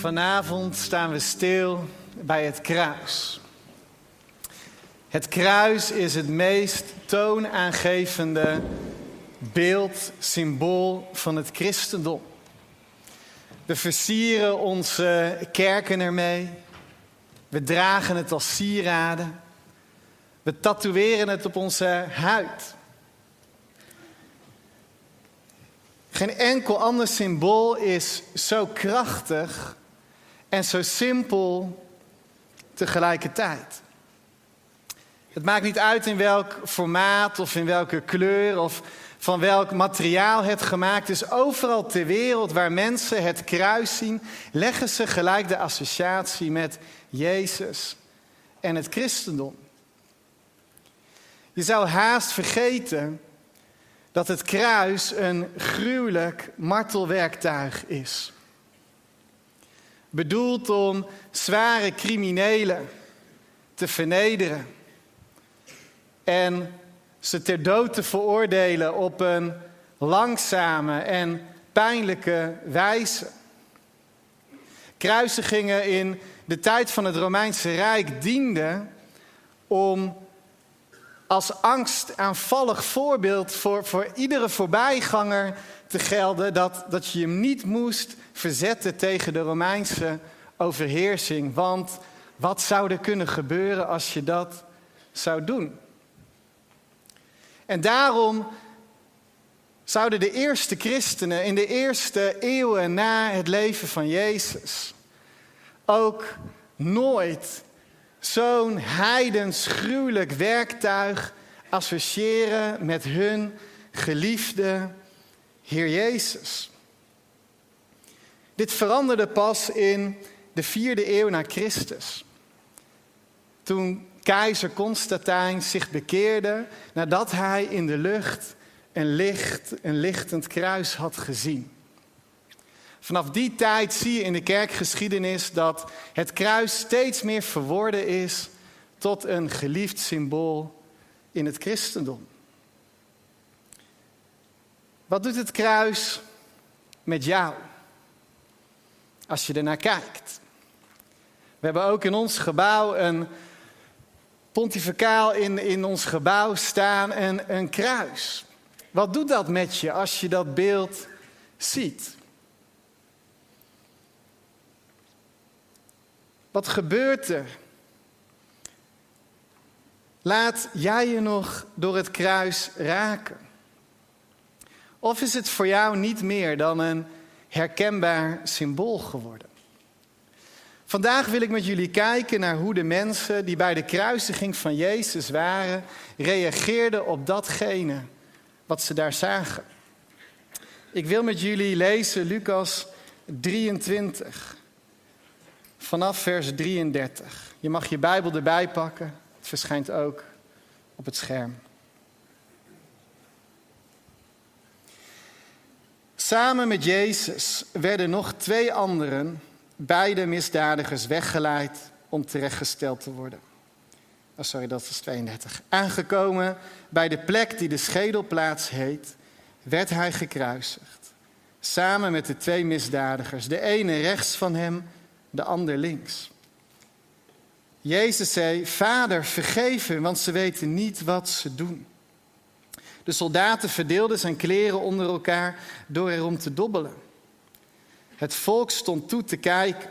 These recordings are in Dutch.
Vanavond staan we stil bij het kruis. Het kruis is het meest toonaangevende beeld, symbool van het christendom. We versieren onze kerken ermee. We dragen het als sieraden. We tatoeëren het op onze huid. Geen enkel ander symbool is zo krachtig en zo simpel tegelijkertijd. Het maakt niet uit in welk formaat of in welke kleur of van welk materiaal het gemaakt is. Overal ter wereld waar mensen het kruis zien, leggen ze gelijk de associatie met Jezus en het christendom. Je zou haast vergeten dat het kruis een gruwelijk martelwerktuig is. Bedoeld om zware criminelen te vernederen en ze ter dood te veroordelen op een langzame en pijnlijke wijze. Kruisigingen in de tijd van het Romeinse Rijk dienden om als angstaanvallig voorbeeld voor, voor iedere voorbijganger te gelden dat, dat je hem niet moest verzetten tegen de Romeinse overheersing. Want wat zou er kunnen gebeuren als je dat zou doen? En daarom zouden de eerste christenen in de eerste eeuwen na het leven van Jezus ook nooit zo'n heidens gruwelijk werktuig associëren met hun geliefde Heer Jezus. Dit veranderde pas in de vierde eeuw na Christus. Toen keizer Constantijn zich bekeerde nadat hij in de lucht een licht, een lichtend kruis had gezien. Vanaf die tijd zie je in de kerkgeschiedenis dat het kruis steeds meer verworden is tot een geliefd symbool in het christendom. Wat doet het kruis met jou als je ernaar kijkt? We hebben ook in ons gebouw een pontificaal in, in ons gebouw staan en een kruis. Wat doet dat met je als je dat beeld ziet? Wat gebeurt er? Laat jij je nog door het kruis raken? Of is het voor jou niet meer dan een herkenbaar symbool geworden? Vandaag wil ik met jullie kijken naar hoe de mensen die bij de kruisiging van Jezus waren, reageerden op datgene wat ze daar zagen. Ik wil met jullie lezen Lucas 23, vanaf vers 33. Je mag je Bijbel erbij pakken, het verschijnt ook op het scherm. Samen met Jezus werden nog twee anderen beide misdadigers weggeleid om terechtgesteld te worden. Oh, sorry, dat is 32. Aangekomen bij de plek die de schedelplaats heet, werd hij gekruisigd. Samen met de twee misdadigers, de ene rechts van hem, de ander links. Jezus zei: Vader, vergeef hen, want ze weten niet wat ze doen. De soldaten verdeelden zijn kleren onder elkaar door erom te dobbelen. Het volk stond toe te kijken.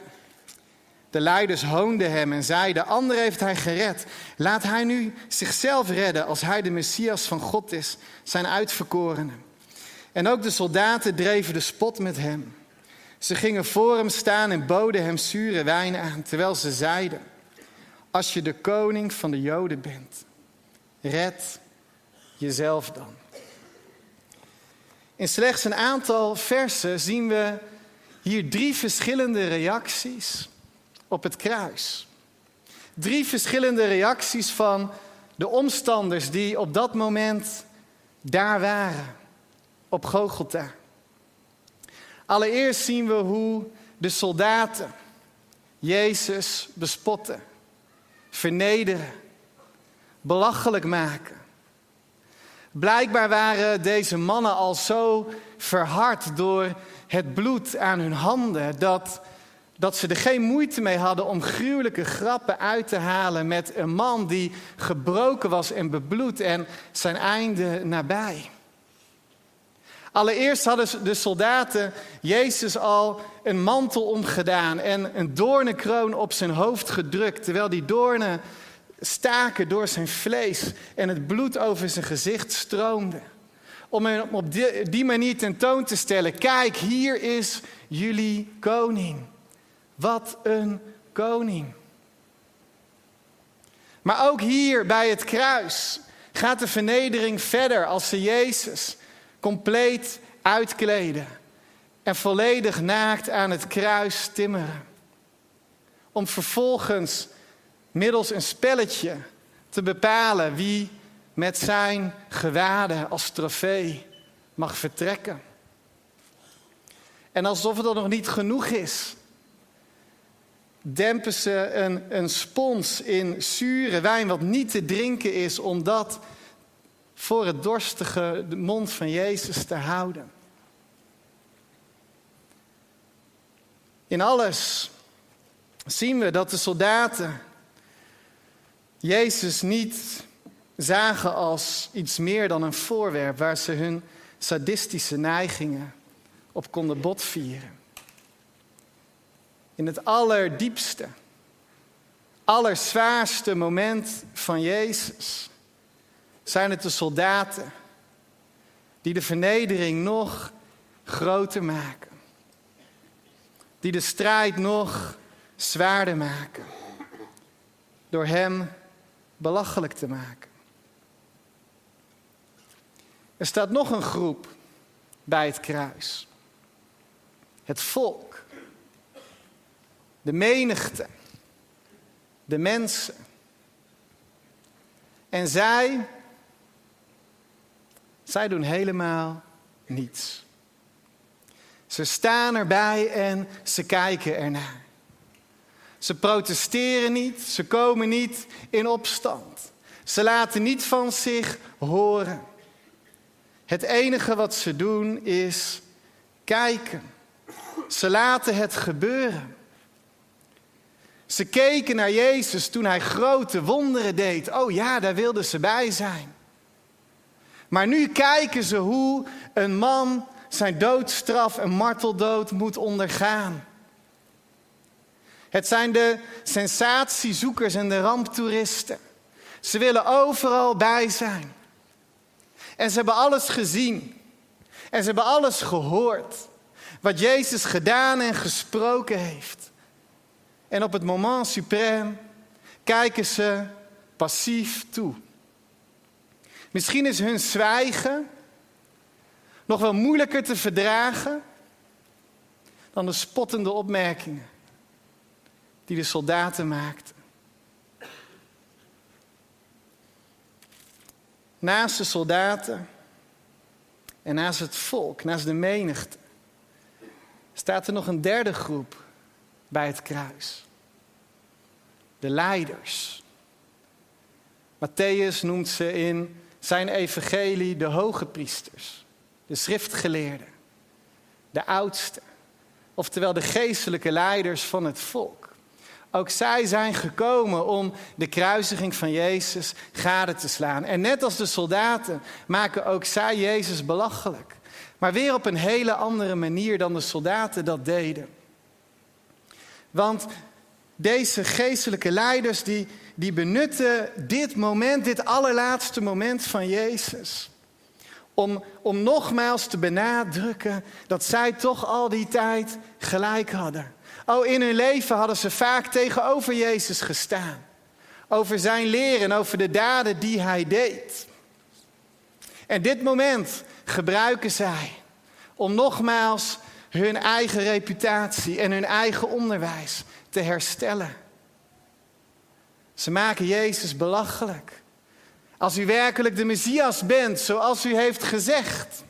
De leiders hoonden hem en zeiden: Ander heeft hij gered. Laat hij nu zichzelf redden als hij de Messias van God is, zijn uitverkorene. En ook de soldaten dreven de spot met hem. Ze gingen voor hem staan en boden hem zure wijn aan, terwijl ze zeiden: Als je de koning van de Joden bent, red jezelf dan. In slechts een aantal versen zien we hier drie verschillende reacties op het kruis. Drie verschillende reacties van de omstanders die op dat moment daar waren, op Gogolta. Allereerst zien we hoe de soldaten Jezus bespotten, vernederen, belachelijk maken. Blijkbaar waren deze mannen al zo verhard door het bloed aan hun handen dat dat ze er geen moeite mee hadden om gruwelijke grappen uit te halen met een man die gebroken was en bebloed en zijn einde nabij. Allereerst hadden de soldaten Jezus al een mantel omgedaan en een doornenkroon op zijn hoofd gedrukt, terwijl die doornen staken door zijn vlees en het bloed over zijn gezicht stroomde. Om hem op die, manier tentoon te stellen: kijk, hier is jullie koning. Wat een koning. Maar ook hier bij het kruis gaat de vernedering verder als ze Jezus compleet uitkleden en volledig naakt aan het kruis timmeren. Om vervolgens middels een spelletje te bepalen wie met zijn gewaden als trofee mag vertrekken. En alsof het nog niet genoeg is, dempen ze een, een spons in zure wijn, wat niet te drinken is, om dat voor het dorstige mond van Jezus te houden. In alles zien we dat de soldaten Jezus niet zagen als iets meer dan een voorwerp waar ze hun sadistische neigingen op konden botvieren. In het allerdiepste, allerzwaarste moment van Jezus zijn het de soldaten die de vernedering nog groter maken. Die de strijd nog zwaarder maken. Door Hem belachelijk te maken. Er staat nog een groep bij het kruis. Het volk. De menigte. De mensen. En zij, zij doen helemaal niets. Ze staan erbij en ze kijken ernaar. Ze protesteren niet, ze komen niet in opstand. Ze laten niet van zich horen. Het enige wat ze doen is kijken. Ze laten het gebeuren. Ze keken naar Jezus toen hij grote wonderen deed. Oh ja, daar wilden ze bij zijn. Maar nu kijken ze hoe een man zijn doodstraf en marteldood moet ondergaan. Het zijn de sensatiezoekers en de ramptoeristen. Ze willen overal bij zijn. En ze hebben alles gezien. En ze hebben alles gehoord. Wat Jezus gedaan en gesproken heeft. En op het moment suprême kijken ze passief toe. Misschien is hun zwijgen nog wel moeilijker te verdragen dan de spottende opmerkingen die de soldaten maakten. Naast de soldaten en naast het volk, naast de menigte, staat er nog een derde groep bij het kruis. De leiders. Matthäus noemt ze in zijn evangelie de hoge priesters, de schriftgeleerden, de oudsten, oftewel de geestelijke leiders van het volk. Ook zij zijn gekomen om de kruisiging van Jezus gade te slaan. En net als de soldaten maken ook zij Jezus belachelijk. Maar weer op een hele andere manier dan de soldaten dat deden. Want deze geestelijke leiders die, die benutten dit moment, dit allerlaatste moment van Jezus. Om, om nogmaals te benadrukken dat zij toch al die tijd gelijk hadden. Oh, in hun leven hadden ze vaak tegenover Jezus gestaan. Over zijn leren, over de daden die hij deed. En dit moment gebruiken zij om nogmaals hun eigen reputatie en hun eigen onderwijs te herstellen. Ze maken Jezus belachelijk. Als u werkelijk de Messias bent, zoals u heeft gezegd.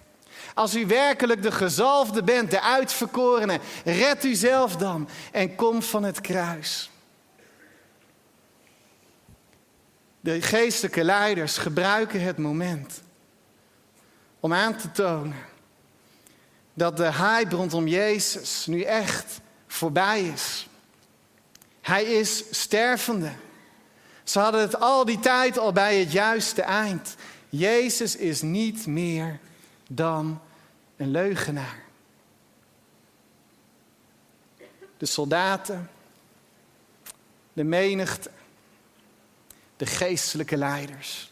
Als u werkelijk de gezalfde bent, de uitverkorene, red u zelf dan en kom van het kruis. De geestelijke leiders gebruiken het moment om aan te tonen dat de hype rondom Jezus nu echt voorbij is. Hij is stervende. Ze hadden het al die tijd al bij het juiste eind. Jezus is niet meer dan een leugenaar. De soldaten, de menigte, de geestelijke leiders.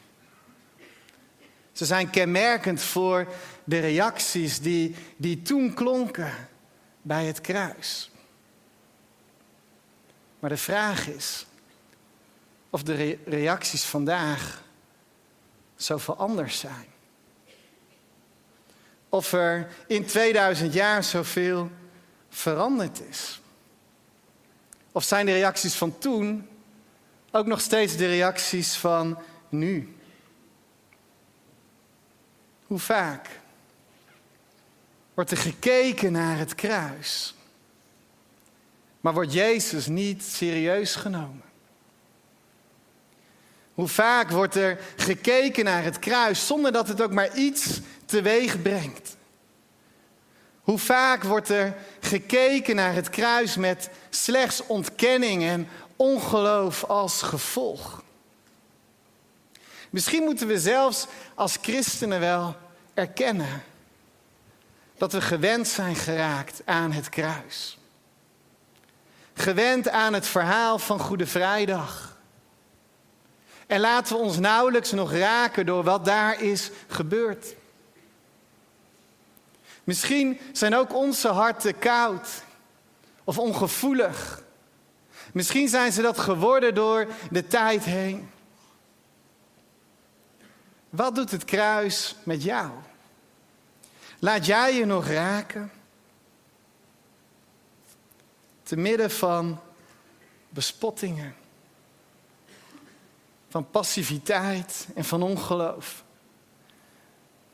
Ze zijn kenmerkend voor de reacties die, die toen klonken bij het kruis. Maar de vraag is of de reacties vandaag zoveel anders zijn. Of er in 2000 jaar zoveel veranderd is. Of zijn de reacties van toen ook nog steeds de reacties van nu? Hoe vaak wordt er gekeken naar het kruis, maar wordt Jezus niet serieus genomen? Hoe vaak wordt er gekeken naar het kruis zonder dat het ook maar iets teweeg brengt? Hoe vaak wordt er gekeken naar het kruis met slechts ontkenning en ongeloof als gevolg? Misschien moeten we zelfs als christenen wel erkennen dat we gewend zijn geraakt aan het kruis. Gewend aan het verhaal van Goede Vrijdag. En laten we ons nauwelijks nog raken door wat daar is gebeurd. Misschien zijn ook onze harten koud of ongevoelig. Misschien zijn ze dat geworden door de tijd heen. Wat doet het kruis met jou? Laat jij je nog raken? Te midden van bespottingen, van passiviteit en van ongeloof.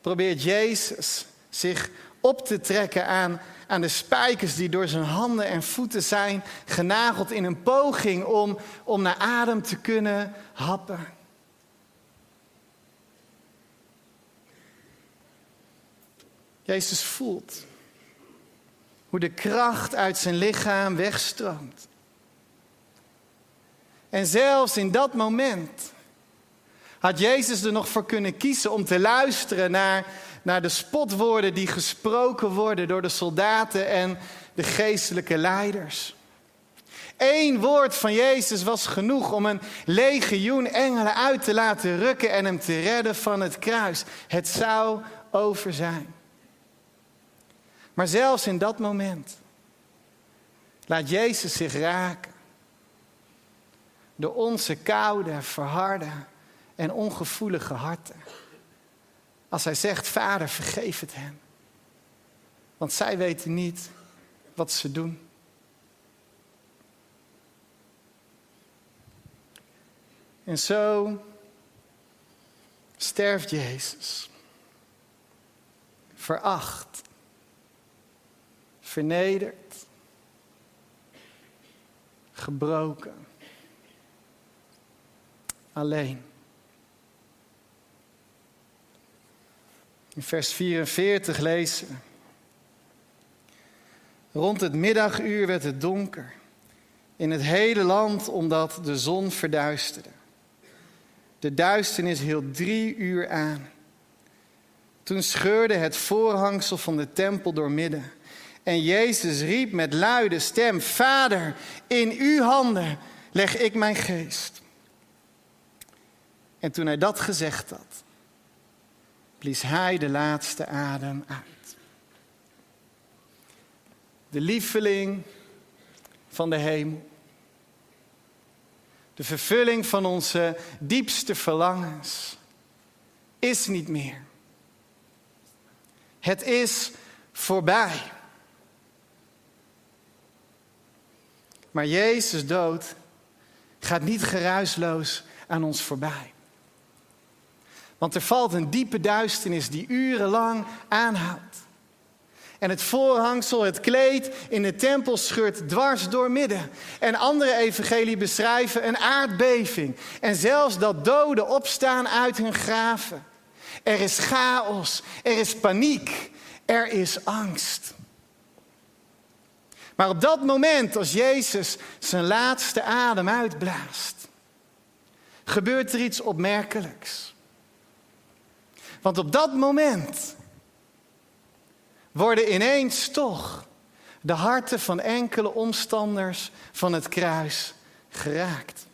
Probeert Jezus zich op te trekken aan, aan de spijkers die door zijn handen en voeten zijn genageld in een poging om, om naar adem te kunnen happen. Jezus voelt hoe de kracht uit zijn lichaam wegstroomt. En zelfs in dat moment had Jezus er nog voor kunnen kiezen om te luisteren naar, naar de spotwoorden die gesproken worden door de soldaten en de geestelijke leiders. Eén woord van Jezus was genoeg om een legioen engelen uit te laten rukken en hem te redden van het kruis. Het zou over zijn. Maar zelfs in dat moment laat Jezus zich raken door onze koude, verharde en ongevoelige harten. Als hij zegt, Vader, vergeef het hen. Want zij weten niet wat ze doen. En zo sterft Jezus. Veracht vernederd, gebroken, alleen. In vers 44 lezen Rond het middaguur werd het donker in het hele land omdat de zon verduisterde. De duisternis hield drie uur aan. Toen scheurde het voorhangsel van de tempel door midden en Jezus riep met luide stem: Vader, in uw handen leg ik mijn geest. En toen hij dat gezegd had, blies hij de laatste adem uit. De lieveling van de hemel. De vervulling van onze diepste verlangens is niet meer. Het is voorbij. Maar Jezus dood gaat niet geruisloos aan ons voorbij. Want er valt een diepe duisternis die urenlang aanhoudt. En het voorhangsel, het kleed in de tempel scheurt dwars door midden. En andere evangelie beschrijven een aardbeving. En zelfs dat doden opstaan uit hun graven. Er is chaos, er is paniek, er is angst. Maar op dat moment, als Jezus zijn laatste adem uitblaast, gebeurt er iets opmerkelijks. Want op dat moment worden ineens toch de harten van enkele omstanders van het kruis geraakt.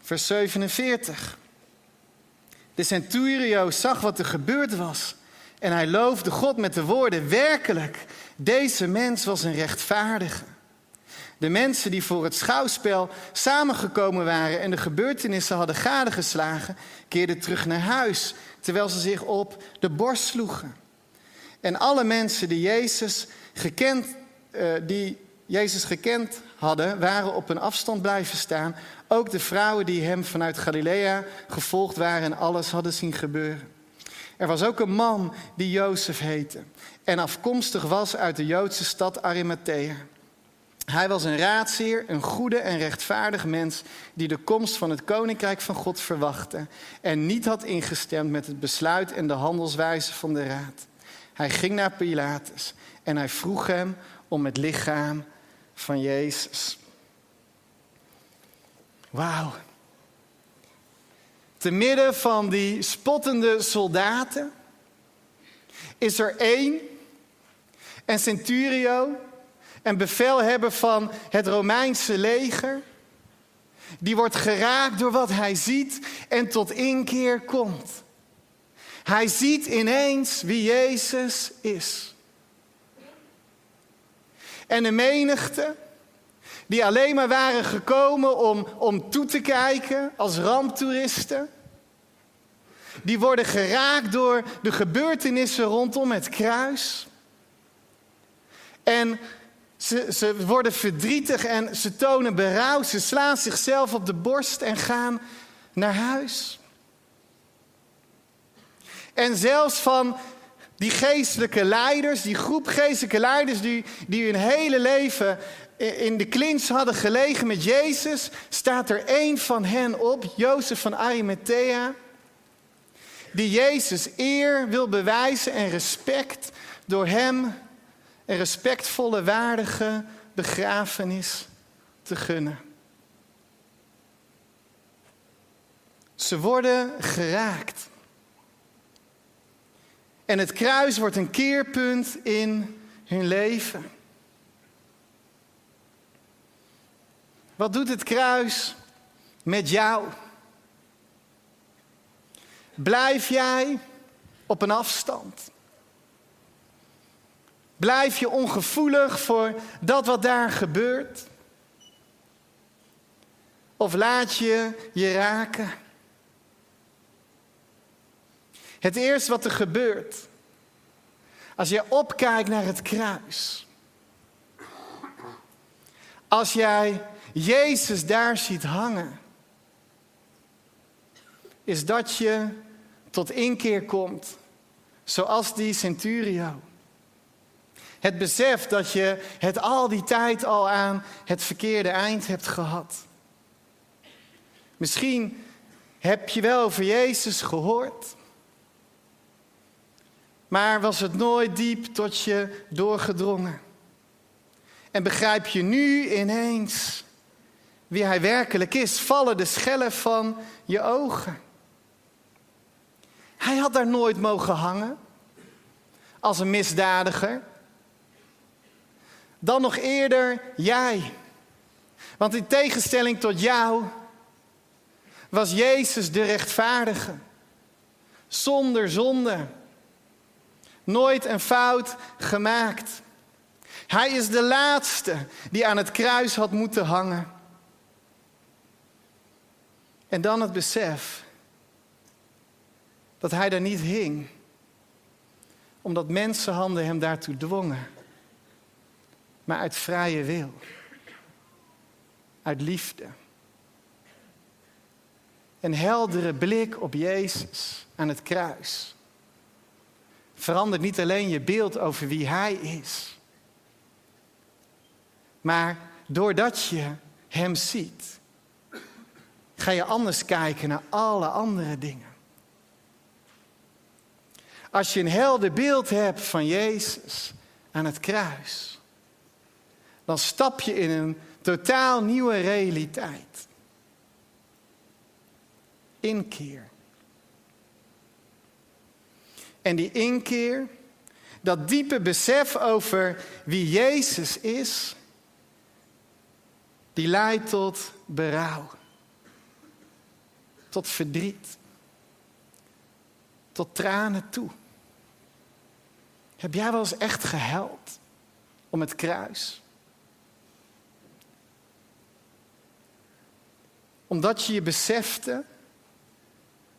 Vers 47. De centurio zag wat er gebeurd was en hij loofde God met de woorden: Werkelijk, deze mens was een rechtvaardige. De mensen die voor het schouwspel samengekomen waren en de gebeurtenissen hadden gadegeslagen, keerden terug naar huis, terwijl ze zich op de borst sloegen. En alle mensen die Jezus gekend, uh, die Jezus gekend hadden, waren op een afstand blijven staan. Ook de vrouwen die hem vanuit Galilea gevolgd waren en alles hadden zien gebeuren. Er was ook een man die Jozef heette en afkomstig was uit de Joodse stad Arimathea. Hij was een raadsheer, een goede en rechtvaardig mens die de komst van het koninkrijk van God verwachtte en niet had ingestemd met het besluit en de handelswijze van de raad. Hij ging naar Pilatus en hij vroeg hem om het lichaam van Jezus. Wauw. Te midden van die spottende soldaten is er één, een centurio, een bevelhebber van het Romeinse leger. Die wordt geraakt door wat hij ziet en tot inkeer komt. Hij ziet ineens wie Jezus is. En de menigte, die alleen maar waren gekomen om, om toe te kijken als ramptoeristen, die worden geraakt door de gebeurtenissen rondom het kruis. En ze, ze worden verdrietig en ze tonen berouw. Ze slaan zichzelf op de borst en gaan naar huis. En zelfs van die geestelijke leiders, die groep geestelijke leiders die, die hun hele leven in de klins hadden gelegen met Jezus, staat er één van hen op, Jozef van Arimathea, die Jezus eer wil bewijzen en respect door hem een respectvolle, waardige begrafenis te gunnen. Ze worden geraakt. En het kruis wordt een keerpunt in hun leven. Wat doet het kruis met jou? Blijf jij op een afstand? Blijf je ongevoelig voor dat wat daar gebeurt? Of laat je je raken? Het eerste wat er gebeurt, als je opkijkt naar het kruis, als jij Jezus daar ziet hangen, is dat je tot inkeer komt, zoals die centurio. Het besef dat je het al die tijd al aan het verkeerde eind hebt gehad. Misschien heb je wel over Jezus gehoord. Maar was het nooit diep tot je doorgedrongen? En begrijp je nu ineens wie hij werkelijk is? Vallen de schellen van je ogen? Hij had daar nooit mogen hangen als een misdadiger. Dan nog eerder jij. Want in tegenstelling tot jou was Jezus de rechtvaardige. Zonder zonde. Nooit een fout gemaakt. Hij is de laatste die aan het kruis had moeten hangen. En dan het besef dat hij daar niet hing, omdat mensenhanden hem daartoe dwongen maar uit vrije wil. Uit liefde. Een heldere blik op Jezus aan het kruis. Verandert niet alleen je beeld over wie Hij is. Maar doordat je Hem ziet, ga je anders kijken naar alle andere dingen. Als je een helder beeld hebt van Jezus aan het kruis, dan stap je in een totaal nieuwe realiteit. Inkeer. En die inkeer, dat diepe besef over wie Jezus is, die leidt tot berouw, tot verdriet, tot tranen toe. Heb jij wel eens echt gehuild om het kruis? Omdat je je besefte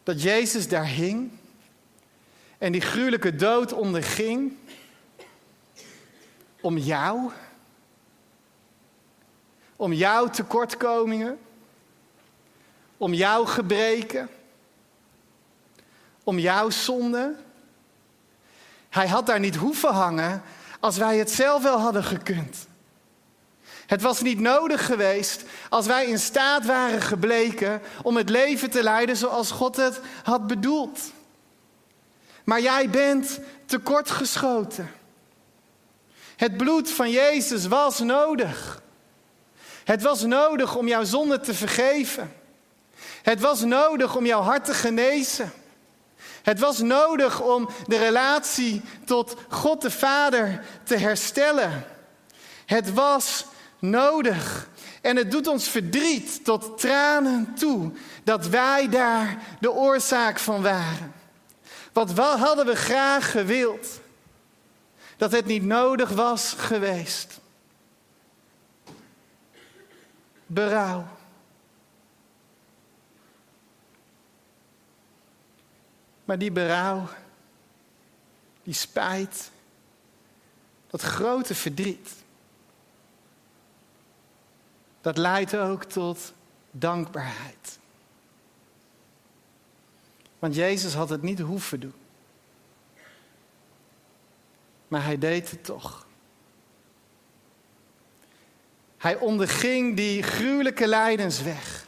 dat Jezus daar hing en die gruwelijke dood onderging om jou, om jouw tekortkomingen, om jouw gebreken, om jouw zonde. Hij had daar niet hoeven hangen als wij het zelf wel hadden gekund. Het was niet nodig geweest als wij in staat waren gebleken om het leven te leiden zoals God het had bedoeld. Maar jij bent tekortgeschoten. Het bloed van Jezus was nodig. Het was nodig om jouw zonde te vergeven. Het was nodig om jouw hart te genezen. Het was nodig om de relatie tot God de Vader te herstellen. Het was nodig. En het doet ons verdriet tot tranen toe dat wij daar de oorzaak van waren. Wat hadden we graag gewild? Dat het niet nodig was geweest. Berouw. Maar die berouw, die spijt, dat grote verdriet, dat leidt ook tot dankbaarheid. Want Jezus had het niet hoeven doen. Maar hij deed het toch. Hij onderging die gruwelijke lijdensweg.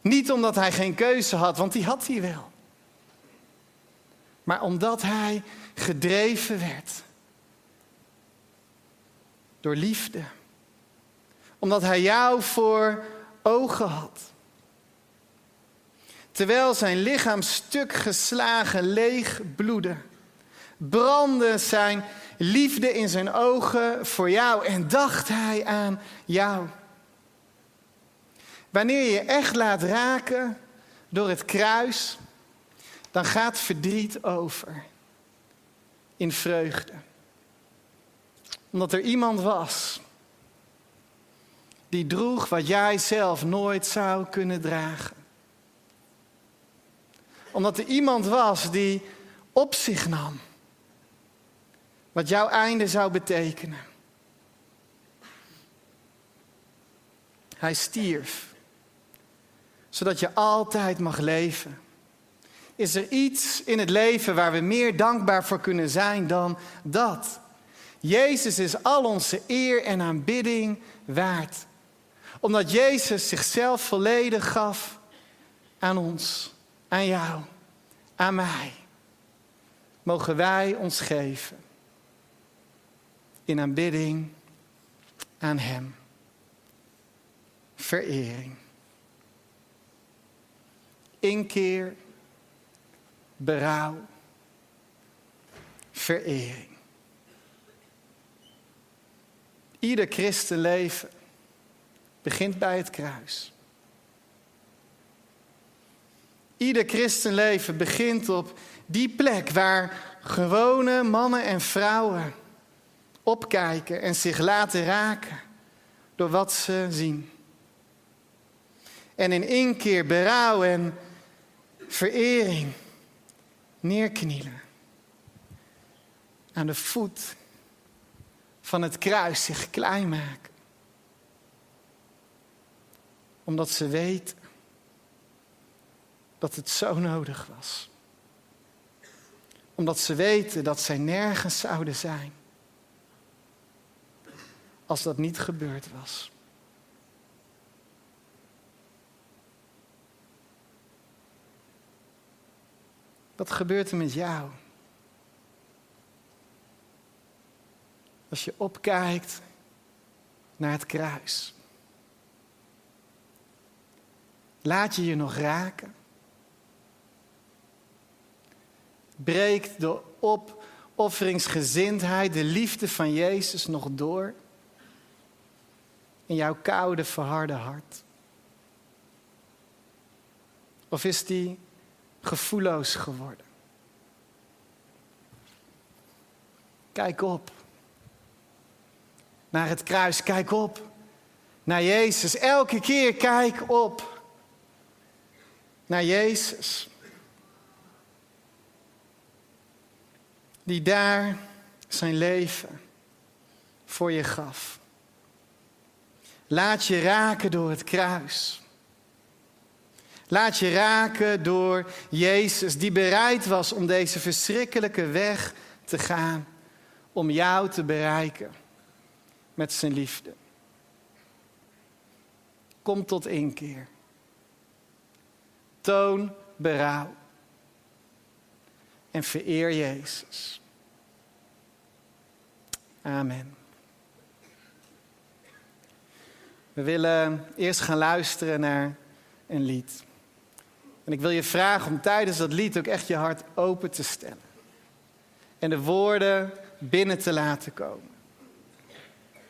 Niet omdat hij geen keuze had, want die had hij wel. Maar omdat hij gedreven werd door liefde. Omdat hij jou voor ogen had. Terwijl zijn lichaam stuk geslagen leeg bloedde, brandde zijn liefde in zijn ogen voor jou en dacht hij aan jou. Wanneer je echt laat raken door het kruis, dan gaat verdriet over in vreugde. Omdat er iemand was die droeg wat jij zelf nooit zou kunnen dragen. Omdat er iemand was die op zich nam wat jouw einde zou betekenen. Hij stierf, zodat je altijd mag leven. Is er iets in het leven waar we meer dankbaar voor kunnen zijn dan dat? Jezus is al onze eer en aanbidding waard. Omdat Jezus zichzelf volledig gaf aan ons, aan jou, aan mij. Mogen wij ons geven in aanbidding aan Hem. Verering. Inkeer berouw, verering. Ieder christenleven begint bij het kruis. Ieder christenleven begint op die plek waar gewone mannen en vrouwen opkijken en zich laten raken door wat ze zien. En in inkeer, berouw en verering neerknielen. Aan de voet van het kruis zich klein maken omdat ze weet dat het zo nodig was. Omdat ze weten dat zij nergens zouden zijn als dat niet gebeurd was. Wat gebeurt er met jou? Als je opkijkt naar het kruis. Laat je je nog raken? Breekt de opofferingsgezindheid, de liefde van Jezus nog door in jouw koude, verharde hart? Of is die gevoelloos geworden? Kijk op. Naar het kruis, kijk op. Naar Jezus. Elke keer kijk op. Naar Jezus. Die daar zijn leven voor je gaf. Laat je raken door het kruis. Laat je raken door Jezus, die bereid was om deze verschrikkelijke weg te gaan, om jou te bereiken met zijn liefde. Kom tot inkeer. Toon berouw. En vereer Jezus. Amen. We willen eerst gaan luisteren naar een lied. En ik wil je vragen om tijdens dat lied ook echt je hart open te stellen. En de woorden binnen te laten komen.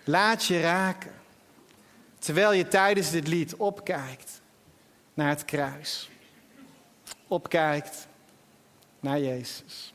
Laat je raken. Terwijl je tijdens dit lied opkijkt naar het kruis. Opkijkt naar Jezus.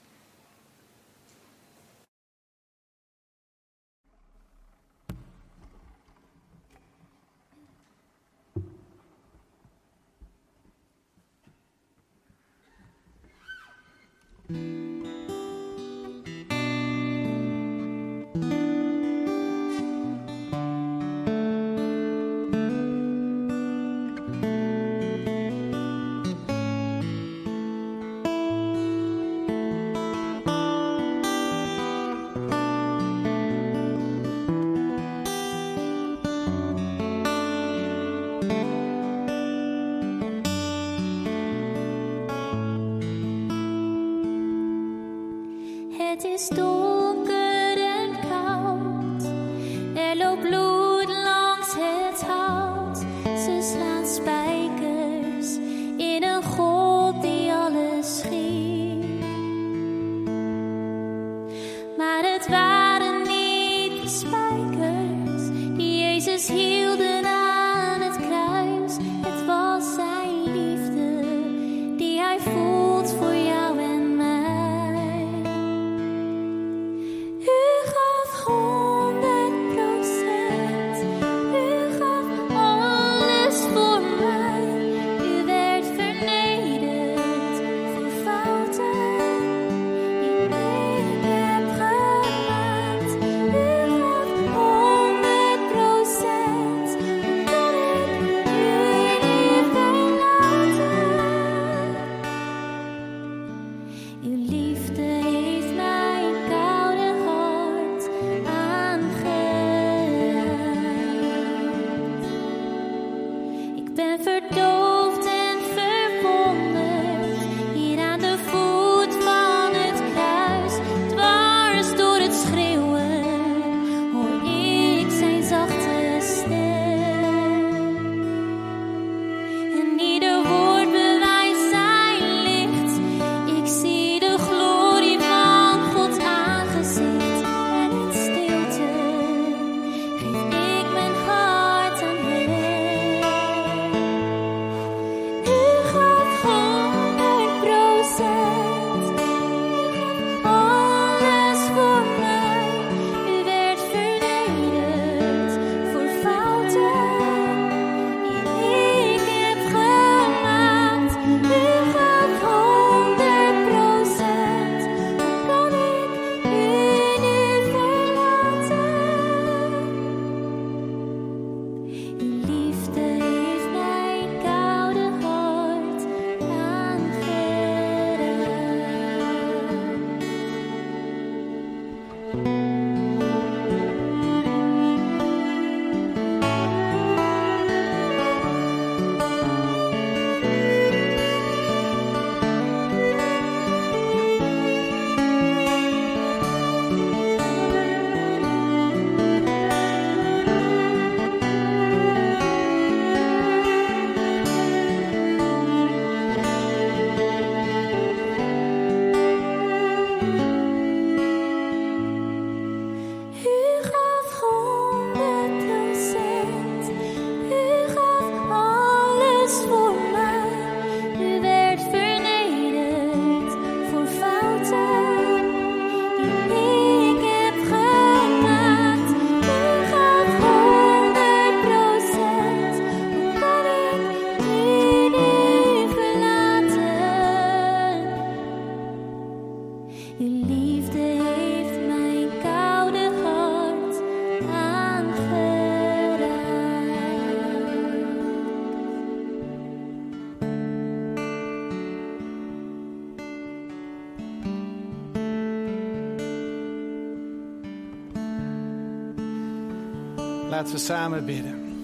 We samen bidden.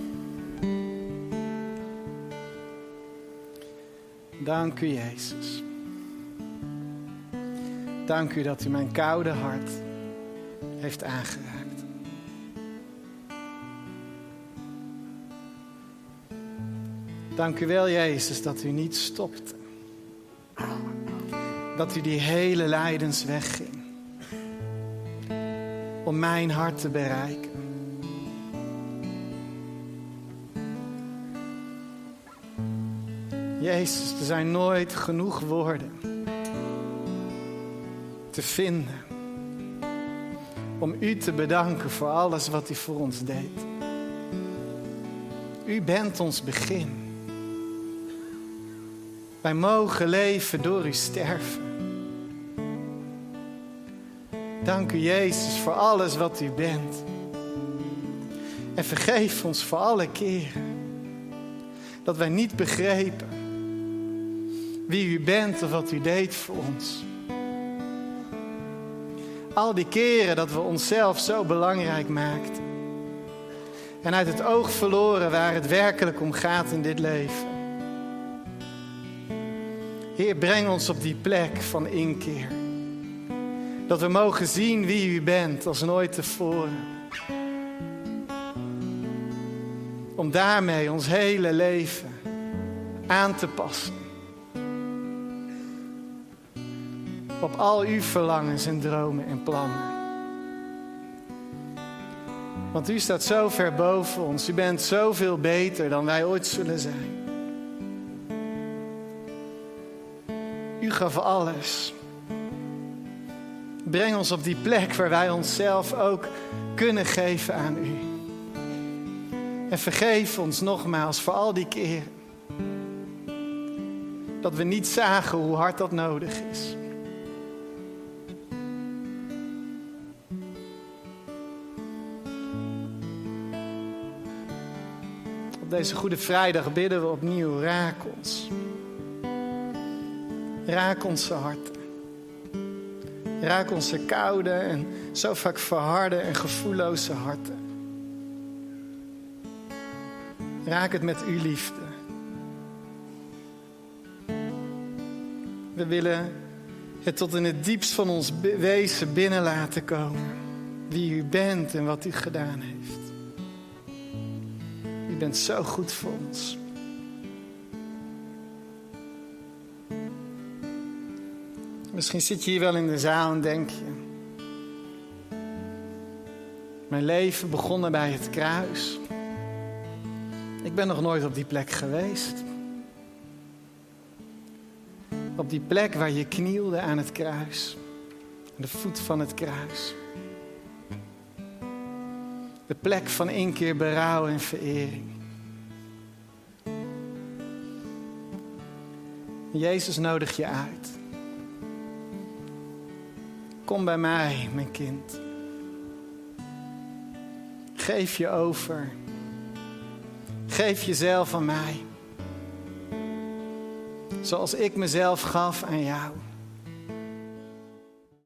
Dank u, Jezus. Dank u dat u mijn koude hart heeft aangeraakt. Dank u wel, Jezus, dat u niet stopte. Dat u die hele lijdensweg ging. Om mijn hart te bereiken. Jezus, er zijn nooit genoeg woorden te vinden om u te bedanken voor alles wat u voor ons deed. U bent ons begin. Wij mogen leven door uw sterven. Dank u Jezus voor alles wat u bent. En vergeef ons voor alle keren dat wij niet begrepen wie u bent of wat u deed voor ons. Al die keren dat we onszelf zo belangrijk maakten. En uit het oog verloren waar het werkelijk om gaat in dit leven. Heer, breng ons op die plek van inkeer. Dat we mogen zien wie u bent als nooit tevoren. Om daarmee ons hele leven aan te passen op al uw verlangens en dromen en plannen. Want u staat zo ver boven ons. U bent zoveel beter dan wij ooit zullen zijn. U gaf alles. Breng ons op die plek waar wij onszelf ook kunnen geven aan u. En vergeef ons nogmaals voor al die keren dat we niet zagen hoe hard dat nodig is. Deze Goede Vrijdag bidden we opnieuw. Raak ons. Raak onze harten. Raak onze koude en zo vaak verharde en gevoelloze harten. Raak het met uw liefde. We willen het tot in het diepst van ons wezen binnen laten komen. Wie u bent en wat u gedaan heeft. U bent zo goed voor ons. Misschien zit je hier wel in de zaal en denk je. Mijn leven begonnen bij het kruis. Ik ben nog nooit op die plek geweest. Op die plek waar je knielde aan het kruis. Aan de voet van het kruis. De plek van inkeer, berouw en verering. Jezus nodig je uit. Kom bij mij, mijn kind. Geef je over. Geef jezelf aan mij. Zoals ik mezelf gaf aan jou.